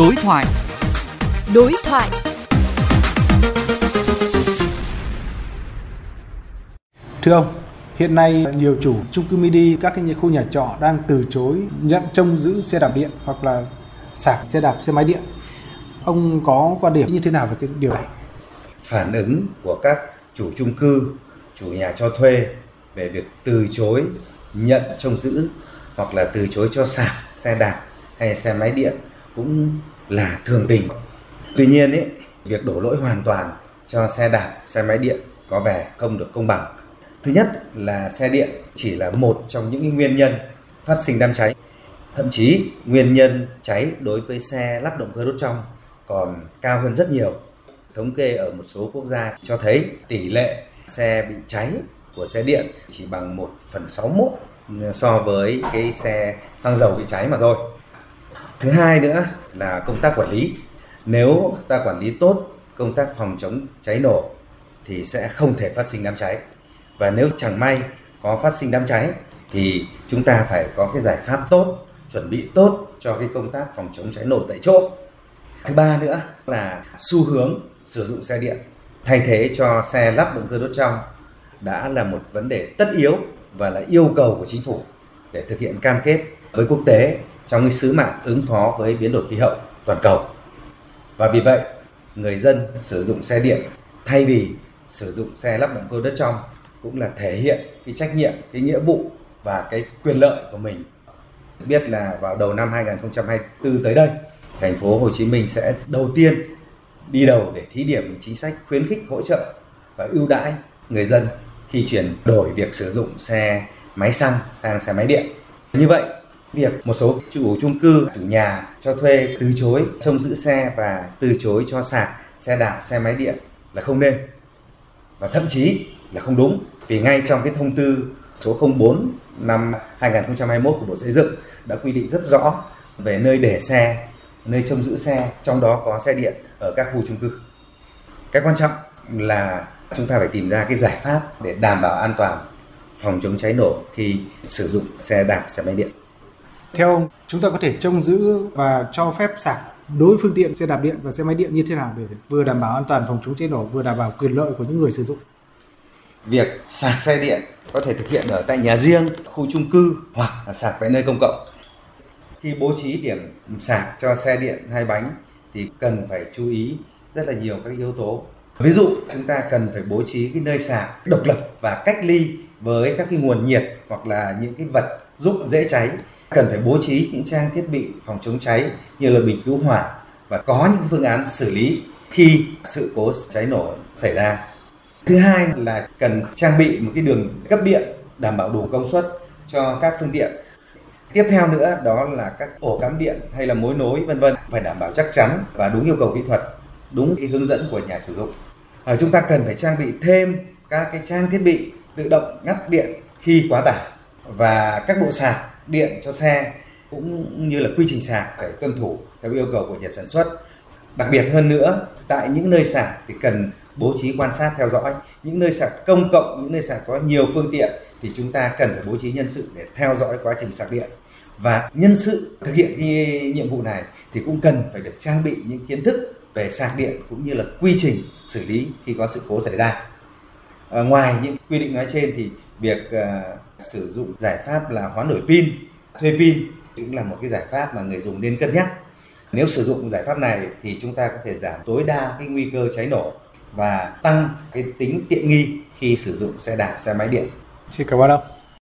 Đối thoại. Đối thoại. Thưa ông, hiện nay nhiều chủ chung cư mini các cái khu nhà trọ đang từ chối nhận trông giữ xe đạp điện hoặc là sạc xe đạp xe máy điện. Ông có quan điểm như thế nào về cái điều này? Phản ứng của các chủ chung cư, chủ nhà cho thuê về việc từ chối nhận trông giữ hoặc là từ chối cho sạc xe đạp hay xe máy điện cũng là thường tình. Tuy nhiên ấy, việc đổ lỗi hoàn toàn cho xe đạp, xe máy điện có vẻ không được công bằng. Thứ nhất là xe điện chỉ là một trong những nguyên nhân phát sinh đám cháy. Thậm chí nguyên nhân cháy đối với xe lắp động cơ đốt trong còn cao hơn rất nhiều. Thống kê ở một số quốc gia cho thấy tỷ lệ xe bị cháy của xe điện chỉ bằng 1 phần 61 so với cái xe xăng dầu bị cháy mà thôi. Thứ hai nữa là công tác quản lý. Nếu ta quản lý tốt công tác phòng chống cháy nổ thì sẽ không thể phát sinh đám cháy. Và nếu chẳng may có phát sinh đám cháy thì chúng ta phải có cái giải pháp tốt, chuẩn bị tốt cho cái công tác phòng chống cháy nổ tại chỗ. Thứ ba nữa là xu hướng sử dụng xe điện thay thế cho xe lắp động cơ đốt trong đã là một vấn đề tất yếu và là yêu cầu của chính phủ để thực hiện cam kết với quốc tế trong cái sứ mạng ứng phó với biến đổi khí hậu toàn cầu. Và vì vậy, người dân sử dụng xe điện thay vì sử dụng xe lắp động cơ đất trong cũng là thể hiện cái trách nhiệm, cái nghĩa vụ và cái quyền lợi của mình. Biết là vào đầu năm 2024 tới đây, thành phố Hồ Chí Minh sẽ đầu tiên đi đầu để thí điểm chính sách khuyến khích hỗ trợ và ưu đãi người dân khi chuyển đổi việc sử dụng xe máy xăng sang xe máy điện. Như vậy, việc một số chủ chung cư, chủ nhà cho thuê từ chối trông giữ xe và từ chối cho sạc xe đạp, xe máy điện là không nên. Và thậm chí là không đúng vì ngay trong cái thông tư số 04 năm 2021 của Bộ Xây dựng đã quy định rất rõ về nơi để xe, nơi trông giữ xe, trong đó có xe điện ở các khu chung cư. Cái quan trọng là chúng ta phải tìm ra cái giải pháp để đảm bảo an toàn phòng chống cháy nổ khi sử dụng xe đạp, xe máy điện. Theo ông, chúng ta có thể trông giữ và cho phép sạc đối phương tiện xe đạp điện và xe máy điện như thế nào để vừa đảm bảo an toàn phòng chống cháy nổ vừa đảm bảo quyền lợi của những người sử dụng? Việc sạc xe điện có thể thực hiện ở tại nhà riêng, khu chung cư hoặc là sạc tại nơi công cộng. Khi bố trí điểm sạc cho xe điện hai bánh thì cần phải chú ý rất là nhiều các yếu tố. Ví dụ chúng ta cần phải bố trí cái nơi sạc độc lập và cách ly với các cái nguồn nhiệt hoặc là những cái vật dụng dễ cháy cần phải bố trí những trang thiết bị phòng chống cháy như là bình cứu hỏa và có những phương án xử lý khi sự cố cháy nổ xảy ra. Thứ hai là cần trang bị một cái đường cấp điện đảm bảo đủ công suất cho các phương tiện. Tiếp theo nữa đó là các ổ cắm điện hay là mối nối vân vân phải đảm bảo chắc chắn và đúng yêu cầu kỹ thuật, đúng cái hướng dẫn của nhà sử dụng. À, chúng ta cần phải trang bị thêm các cái trang thiết bị tự động ngắt điện khi quá tải và các bộ sạc điện cho xe cũng như là quy trình sạc phải tuân thủ theo yêu cầu của nhà sản xuất. Đặc biệt hơn nữa, tại những nơi sạc thì cần bố trí quan sát theo dõi. Những nơi sạc công cộng, những nơi sạc có nhiều phương tiện thì chúng ta cần phải bố trí nhân sự để theo dõi quá trình sạc điện. Và nhân sự thực hiện cái nhiệm vụ này thì cũng cần phải được trang bị những kiến thức về sạc điện cũng như là quy trình xử lý khi có sự cố xảy ra. À, ngoài những quy định nói trên thì việc uh, sử dụng giải pháp là hoán đổi pin, thuê pin cũng là một cái giải pháp mà người dùng nên cân nhắc. Nếu sử dụng giải pháp này thì chúng ta có thể giảm tối đa cái nguy cơ cháy nổ và tăng cái tính tiện nghi khi sử dụng xe đạp, xe máy điện. Xin cảm ơn ông.